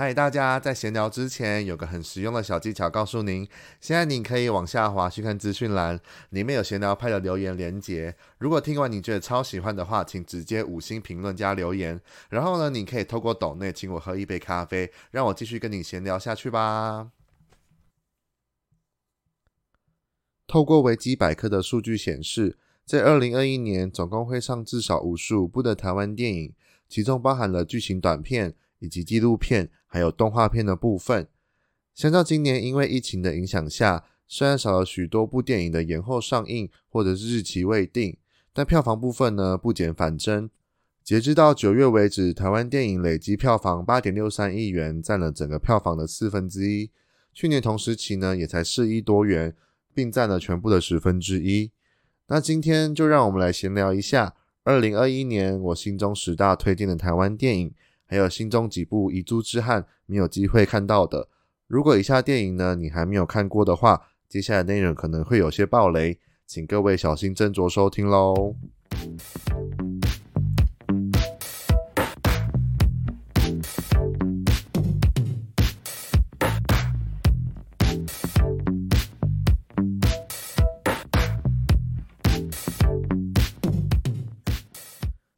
嗨，大家在闲聊之前有个很实用的小技巧，告诉您：现在你可以往下滑去看资讯栏，里面有闲聊派的留言连接。如果听完你觉得超喜欢的话，请直接五星评论加留言。然后呢，你可以透过抖内请我喝一杯咖啡，让我继续跟你闲聊下去吧。透过维基百科的数据显示，在二零二一年总共会上至少五十五部的台湾电影，其中包含了剧情短片以及纪录片。还有动画片的部分，相较今年因为疫情的影响下，虽然少了许多部电影的延后上映或者是日期未定，但票房部分呢不减反增。截至到九月为止，台湾电影累计票房八点六三亿元，占了整个票房的四分之一。去年同时期呢也才四亿多元，并占了全部的十分之一。那今天就让我们来闲聊一下二零二一年我心中十大推荐的台湾电影。还有心中几部遗珠之憾没有机会看到的，如果以下电影呢你还没有看过的话，接下来内容可能会有些爆雷，请各位小心斟酌收听喽。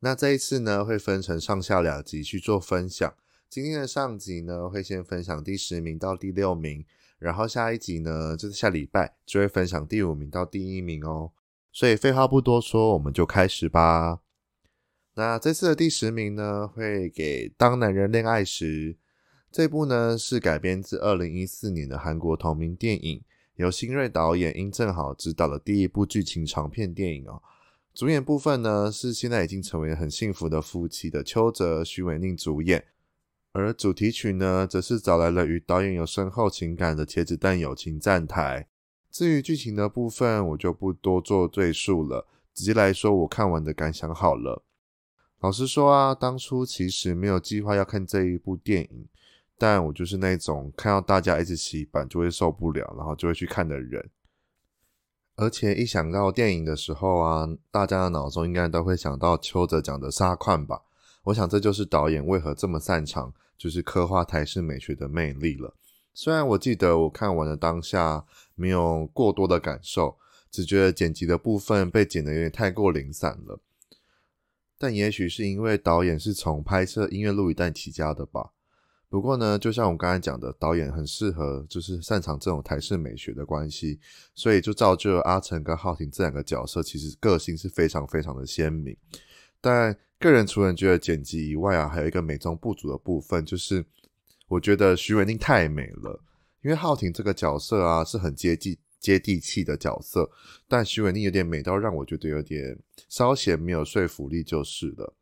那这一次呢，会分成上下两集去做分享。今天的上集呢，会先分享第十名到第六名，然后下一集呢，就是下礼拜就会分享第五名到第一名哦。所以废话不多说，我们就开始吧。那这次的第十名呢，会给《当男人恋爱时》这部呢，是改编自二零一四年的韩国同名电影，由新锐导演殷正豪执导的第一部剧情长片电影哦。主演部分呢，是现在已经成为很幸福的夫妻的邱泽、许玮宁主演，而主题曲呢，则是找来了与导演有深厚情感的茄子蛋友情站台。至于剧情的部分，我就不多做赘述了，直接来说我看完的感想好了。老实说啊，当初其实没有计划要看这一部电影，但我就是那种看到大家一直洗版就会受不了，然后就会去看的人。而且一想到电影的时候啊，大家的脑中应该都会想到邱泽讲的沙块吧？我想这就是导演为何这么擅长，就是刻画台式美学的魅力了。虽然我记得我看完的当下没有过多的感受，只觉得剪辑的部分被剪得有点太过零散了。但也许是因为导演是从拍摄音乐录影带起家的吧。不过呢，就像我刚才讲的，导演很适合，就是擅长这种台式美学的关系，所以就造就了阿成跟浩廷这两个角色，其实个性是非常非常的鲜明。但个人除了觉得剪辑以外啊，还有一个美中不足的部分，就是我觉得许玮甯太美了。因为浩廷这个角色啊，是很接地接地气的角色，但许玮甯有点美到让我觉得有点稍显没有说服力，就是了。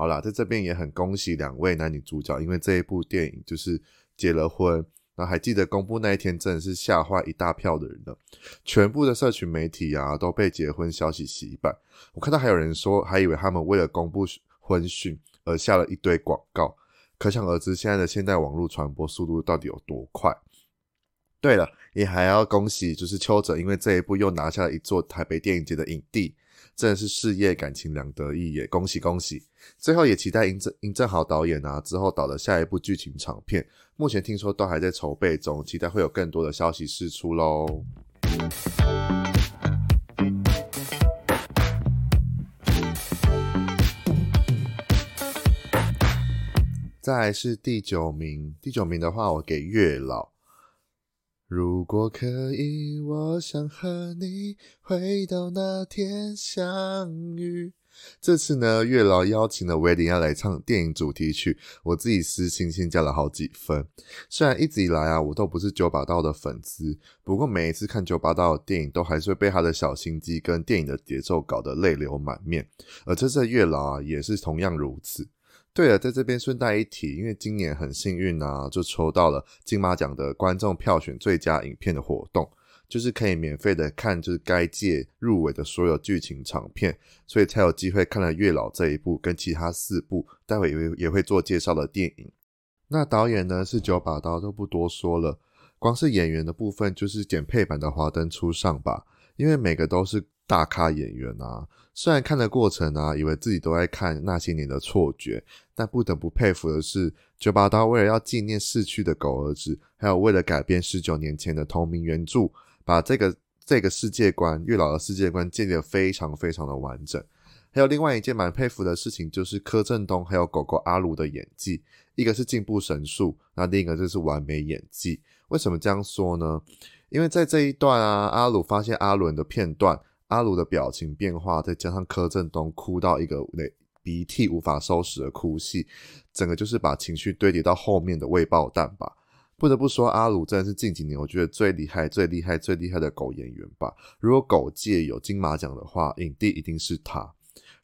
好啦，在这边也很恭喜两位男女主角，因为这一部电影就是结了婚。然后还记得公布那一天，真的是吓坏一大票的人了。全部的社群媒体啊，都被结婚消息洗版。我看到还有人说，还以为他们为了公布婚讯而下了一堆广告。可想而知，现在的现代网络传播速度到底有多快。对了，也还要恭喜，就是邱泽，因为这一部又拿下了一座台北电影节的影帝。真的是事业感情两得意也，恭喜恭喜！最后也期待殷正殷正豪导演啊之后导的下一部剧情长片，目前听说都还在筹备中，期待会有更多的消息释出喽。再来是第九名，第九名的话我给月老。如果可以，我想和你回到那天相遇。这次呢，月老邀请了韦礼安来唱电影主题曲，我自己私心先加了好几分。虽然一直以来啊，我都不是九把刀的粉丝，不过每一次看九把刀的电影，都还是会被他的小心机跟电影的节奏搞得泪流满面。而这次月老啊，也是同样如此。对了，在这边顺带一提，因为今年很幸运啊，就抽到了金马奖的观众票选最佳影片的活动，就是可以免费的看，就是该届入围的所有剧情长片，所以才有机会看了《月老》这一部跟其他四部，待会也会也会做介绍的电影。那导演呢是九把刀，都不多说了，光是演员的部分就是捡配版的华灯初上吧，因为每个都是大咖演员啊。虽然看的过程啊，以为自己都在看那些年的错觉，但不得不佩服的是，九把刀为了要纪念逝去的狗儿子，还有为了改编十九年前的同名原著，把这个这个世界观月老的世界观建立得非常非常的完整。还有另外一件蛮佩服的事情，就是柯震东还有狗狗阿鲁的演技，一个是进步神速，那另一个就是完美演技。为什么这样说呢？因为在这一段啊，阿鲁发现阿伦的片段。阿鲁的表情变化，再加上柯震东哭到一个泪鼻涕无法收拾的哭戏，整个就是把情绪堆叠到后面的未爆弹吧。不得不说，阿鲁真的是近几年我觉得最厉害、最厉害、最厉害的狗演员吧。如果狗界有金马奖的话，影帝一定是他。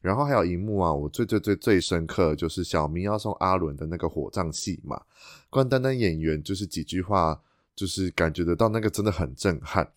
然后还有一幕啊，我最最最最深刻的就是小明要送阿伦的那个火葬戏嘛，关丹丹演员就是几句话，就是感觉得到那个真的很震撼。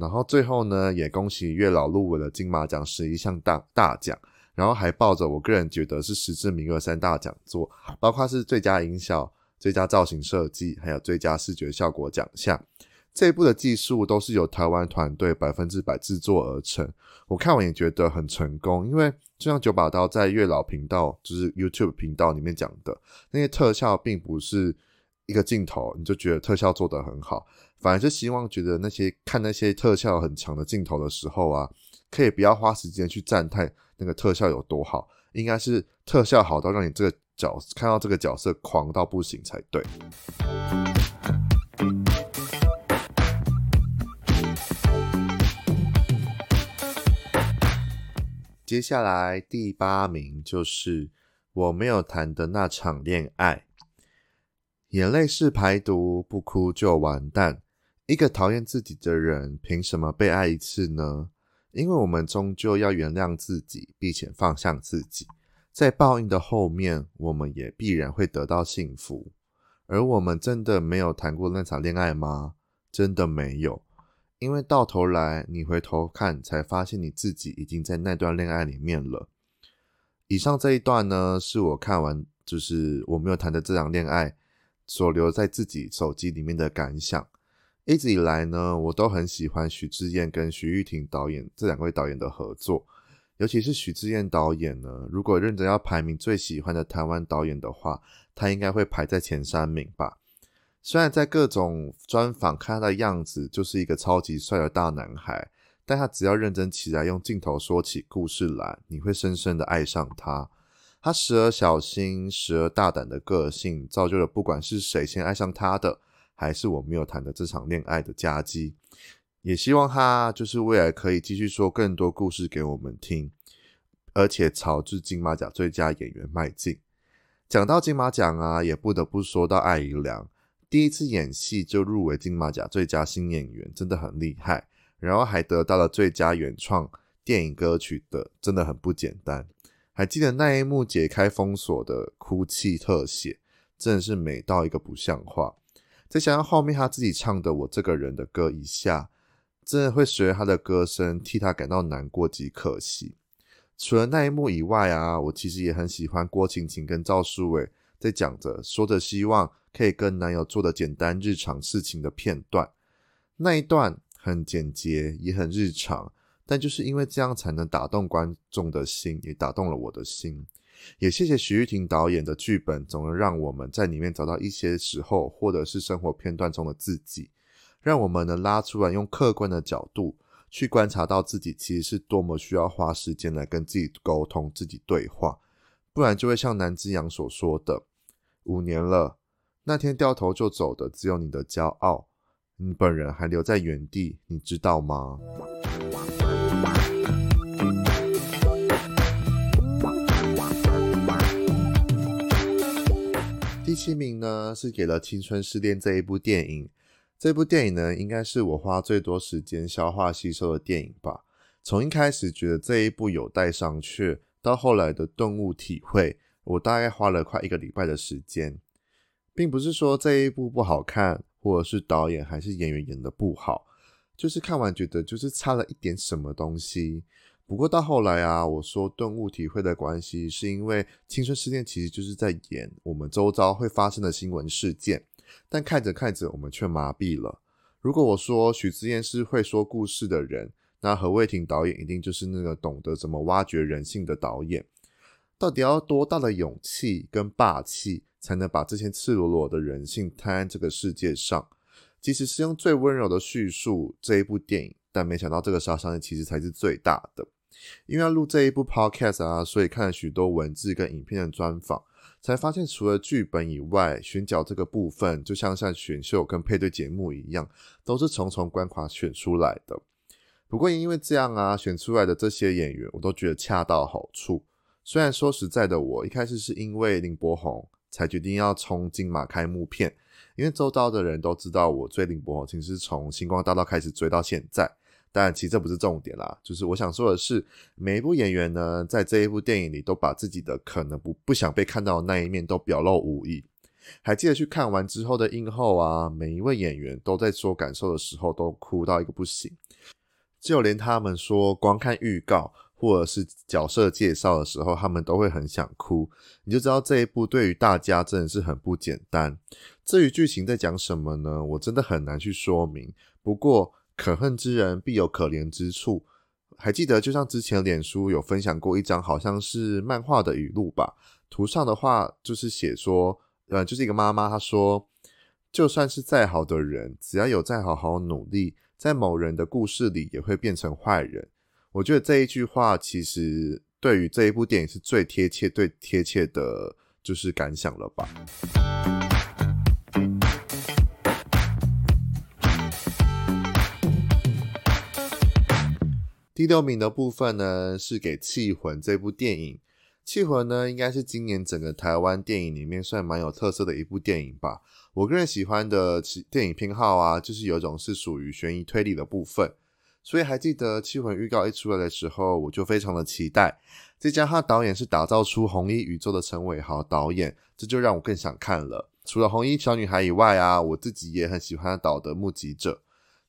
然后最后呢，也恭喜月老入围了金马奖十一项大大奖，然后还抱着我个人觉得是实至名归三大奖座，包括是最佳音效、最佳造型设计，还有最佳视觉效果奖项。这一部的技术都是由台湾团队百分之百制作而成，我看完也觉得很成功，因为就像九把刀在月老频道，就是 YouTube 频道里面讲的，那些特效并不是一个镜头你就觉得特效做得很好。反而是希望觉得那些看那些特效很强的镜头的时候啊，可以不要花时间去赞叹那个特效有多好，应该是特效好到让你这个角看到这个角色狂到不行才对。接下来第八名就是我没有谈的那场恋爱，眼泪是排毒，不哭就完蛋。一个讨厌自己的人，凭什么被爱一次呢？因为我们终究要原谅自己，并且放下自己，在报应的后面，我们也必然会得到幸福。而我们真的没有谈过那场恋爱吗？真的没有，因为到头来你回头看，才发现你自己已经在那段恋爱里面了。以上这一段呢，是我看完就是我没有谈的这场恋爱，所留在自己手机里面的感想。一直以来呢，我都很喜欢许志彦跟徐玉婷导演这两位导演的合作，尤其是许志彦导演呢，如果认真要排名最喜欢的台湾导演的话，他应该会排在前三名吧。虽然在各种专访看他的样子就是一个超级帅的大男孩，但他只要认真起来，用镜头说起故事来，你会深深的爱上他。他时而小心，时而大胆的个性，造就了不管是谁先爱上他的。还是我没有谈的这场恋爱的佳绩，也希望他就是未来可以继续说更多故事给我们听，而且朝着金马奖最佳演员迈进。讲到金马奖啊，也不得不说到艾怡良，第一次演戏就入围金马奖最佳新演员，真的很厉害。然后还得到了最佳原创电影歌曲的，真的很不简单。还记得那一幕解开封锁的哭泣特写，真的是美到一个不像话。再想想后面他自己唱的《我这个人的歌》一下，真的会随着他的歌声替他感到难过及可惜。除了那一幕以外啊，我其实也很喜欢郭晴晴跟赵树伟在讲着说着希望可以跟男友做的简单日常事情的片段。那一段很简洁，也很日常，但就是因为这样才能打动观众的心，也打动了我的心。也谢谢徐玉婷导演的剧本，总能让我们在里面找到一些时候，或者是生活片段中的自己，让我们能拉出来，用客观的角度去观察到自己其实是多么需要花时间来跟自己沟通、自己对话，不然就会像南之阳所说的：“五年了，那天掉头就走的只有你的骄傲，你本人还留在原地，你知道吗？”七名呢，是给了《青春失恋》这一部电影。这部电影呢，应该是我花最多时间消化吸收的电影吧。从一开始觉得这一部有待商榷，到后来的顿悟体会，我大概花了快一个礼拜的时间。并不是说这一部不好看，或者是导演还是演员演得不好，就是看完觉得就是差了一点什么东西。不过到后来啊，我说顿悟体会的关系，是因为青春失恋其实就是在演我们周遭会发生的新闻事件，但看着看着我们却麻痹了。如果我说许智彦是会说故事的人，那何卫庭导演一定就是那个懂得怎么挖掘人性的导演。到底要多大的勇气跟霸气，才能把这些赤裸裸的人性摊在这个世界上？即使是用最温柔的叙述这一部电影，但没想到这个杀伤力其实才是最大的。因为要录这一部 podcast 啊，所以看了许多文字跟影片的专访，才发现除了剧本以外，选角这个部分就像像选秀跟配对节目一样，都是重重关卡选出来的。不过因为这样啊，选出来的这些演员，我都觉得恰到好处。虽然说实在的，我一开始是因为林柏宏才决定要冲金马开幕片，因为周遭的人都知道我追林柏宏其实是从星光大道开始追到现在。但其实这不是重点啦，就是我想说的是，每一部演员呢，在这一部电影里都把自己的可能不不想被看到的那一面都表露无遗。还记得去看完之后的映后啊，每一位演员都在说感受的时候都哭到一个不行，就连他们说光看预告。或者是角色介绍的时候，他们都会很想哭，你就知道这一部对于大家真的是很不简单。至于剧情在讲什么呢？我真的很难去说明。不过可恨之人必有可怜之处，还记得就像之前脸书有分享过一张好像是漫画的语录吧？图上的话就是写说，呃，就是一个妈妈她说，就算是再好的人，只要有再好好努力，在某人的故事里也会变成坏人。我觉得这一句话其实对于这一部电影是最贴切、最贴切的，就是感想了吧。第六名的部分呢，是给《缉魂》这部电影。《缉魂》呢，应该是今年整个台湾电影里面算蛮有特色的一部电影吧。我个人喜欢的电影偏好啊，就是有一种是属于悬疑推理的部分。所以还记得《气魂》预告一出来的时候，我就非常的期待。再加上导演是打造出红衣宇宙的陈伟豪导演，这就让我更想看了。除了红衣小女孩以外啊，我自己也很喜欢导的《目击者》。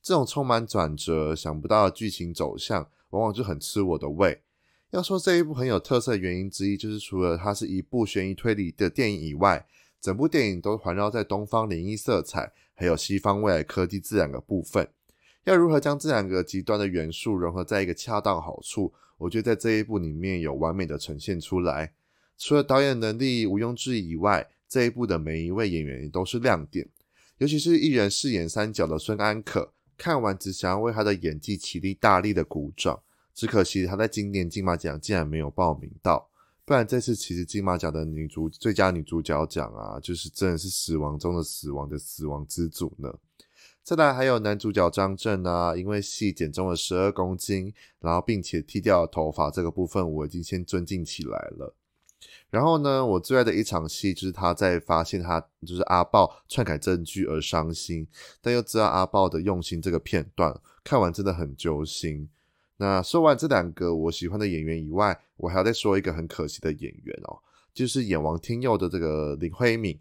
这种充满转折、想不到的剧情走向，往往就很吃我的胃。要说这一部很有特色的原因之一，就是除了它是一部悬疑推理的电影以外，整部电影都环绕在东方灵异色彩，还有西方未来科技这两个部分。要如何将这两个极端的元素融合在一个恰当好处？我觉得在这一部里面有完美的呈现出来。除了导演能力毋庸置疑以外，这一部的每一位演员也都是亮点，尤其是一人饰演三角的孙安可，看完只想要为他的演技起立大力的鼓掌。只可惜他在今年金马奖竟然没有报名到，不然这次其实金马奖的女主最佳女主角奖啊，就是真的是死亡中的死亡的死亡之组呢。再来还有男主角张震啊，因为戏减重了十二公斤，然后并且剃掉了头发，这个部分我已经先尊敬起来了。然后呢，我最爱的一场戏就是他在发现他就是阿豹篡改证据而伤心，但又知道阿豹的用心这个片段，看完真的很揪心。那说完这两个我喜欢的演员以外，我还要再说一个很可惜的演员哦，就是演王天佑的这个林慧敏。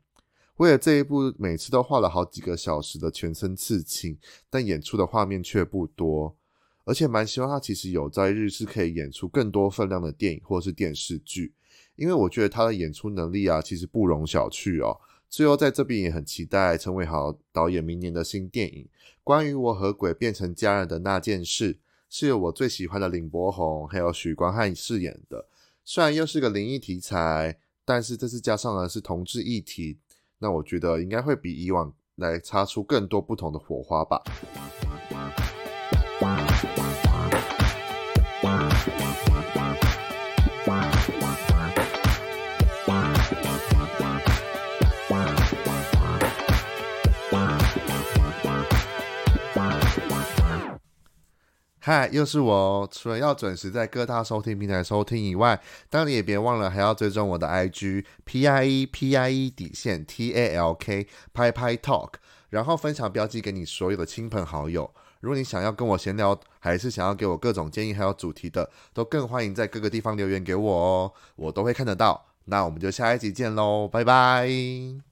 为了这一部，每次都画了好几个小时的全身刺青，但演出的画面却不多，而且蛮希望他其实有在日是可以演出更多分量的电影或是电视剧，因为我觉得他的演出能力啊，其实不容小觑哦。最后在这边也很期待陈伟豪导演明年的新电影，关于我和鬼变成家人的那件事，是由我最喜欢的林柏宏还有许光汉饰演的，虽然又是个灵异题材，但是这次加上的是同志议题。那我觉得应该会比以往来擦出更多不同的火花吧。嗨，又是我哦！除了要准时在各大收听平台收听以外，当然也别忘了还要追踪我的 IG P I E P I E 底线 T A L K 拍拍 Talk，然后分享标记给你所有的亲朋好友。如果你想要跟我闲聊，还是想要给我各种建议还有主题的，都更欢迎在各个地方留言给我哦，我都会看得到。那我们就下一集见喽，拜拜。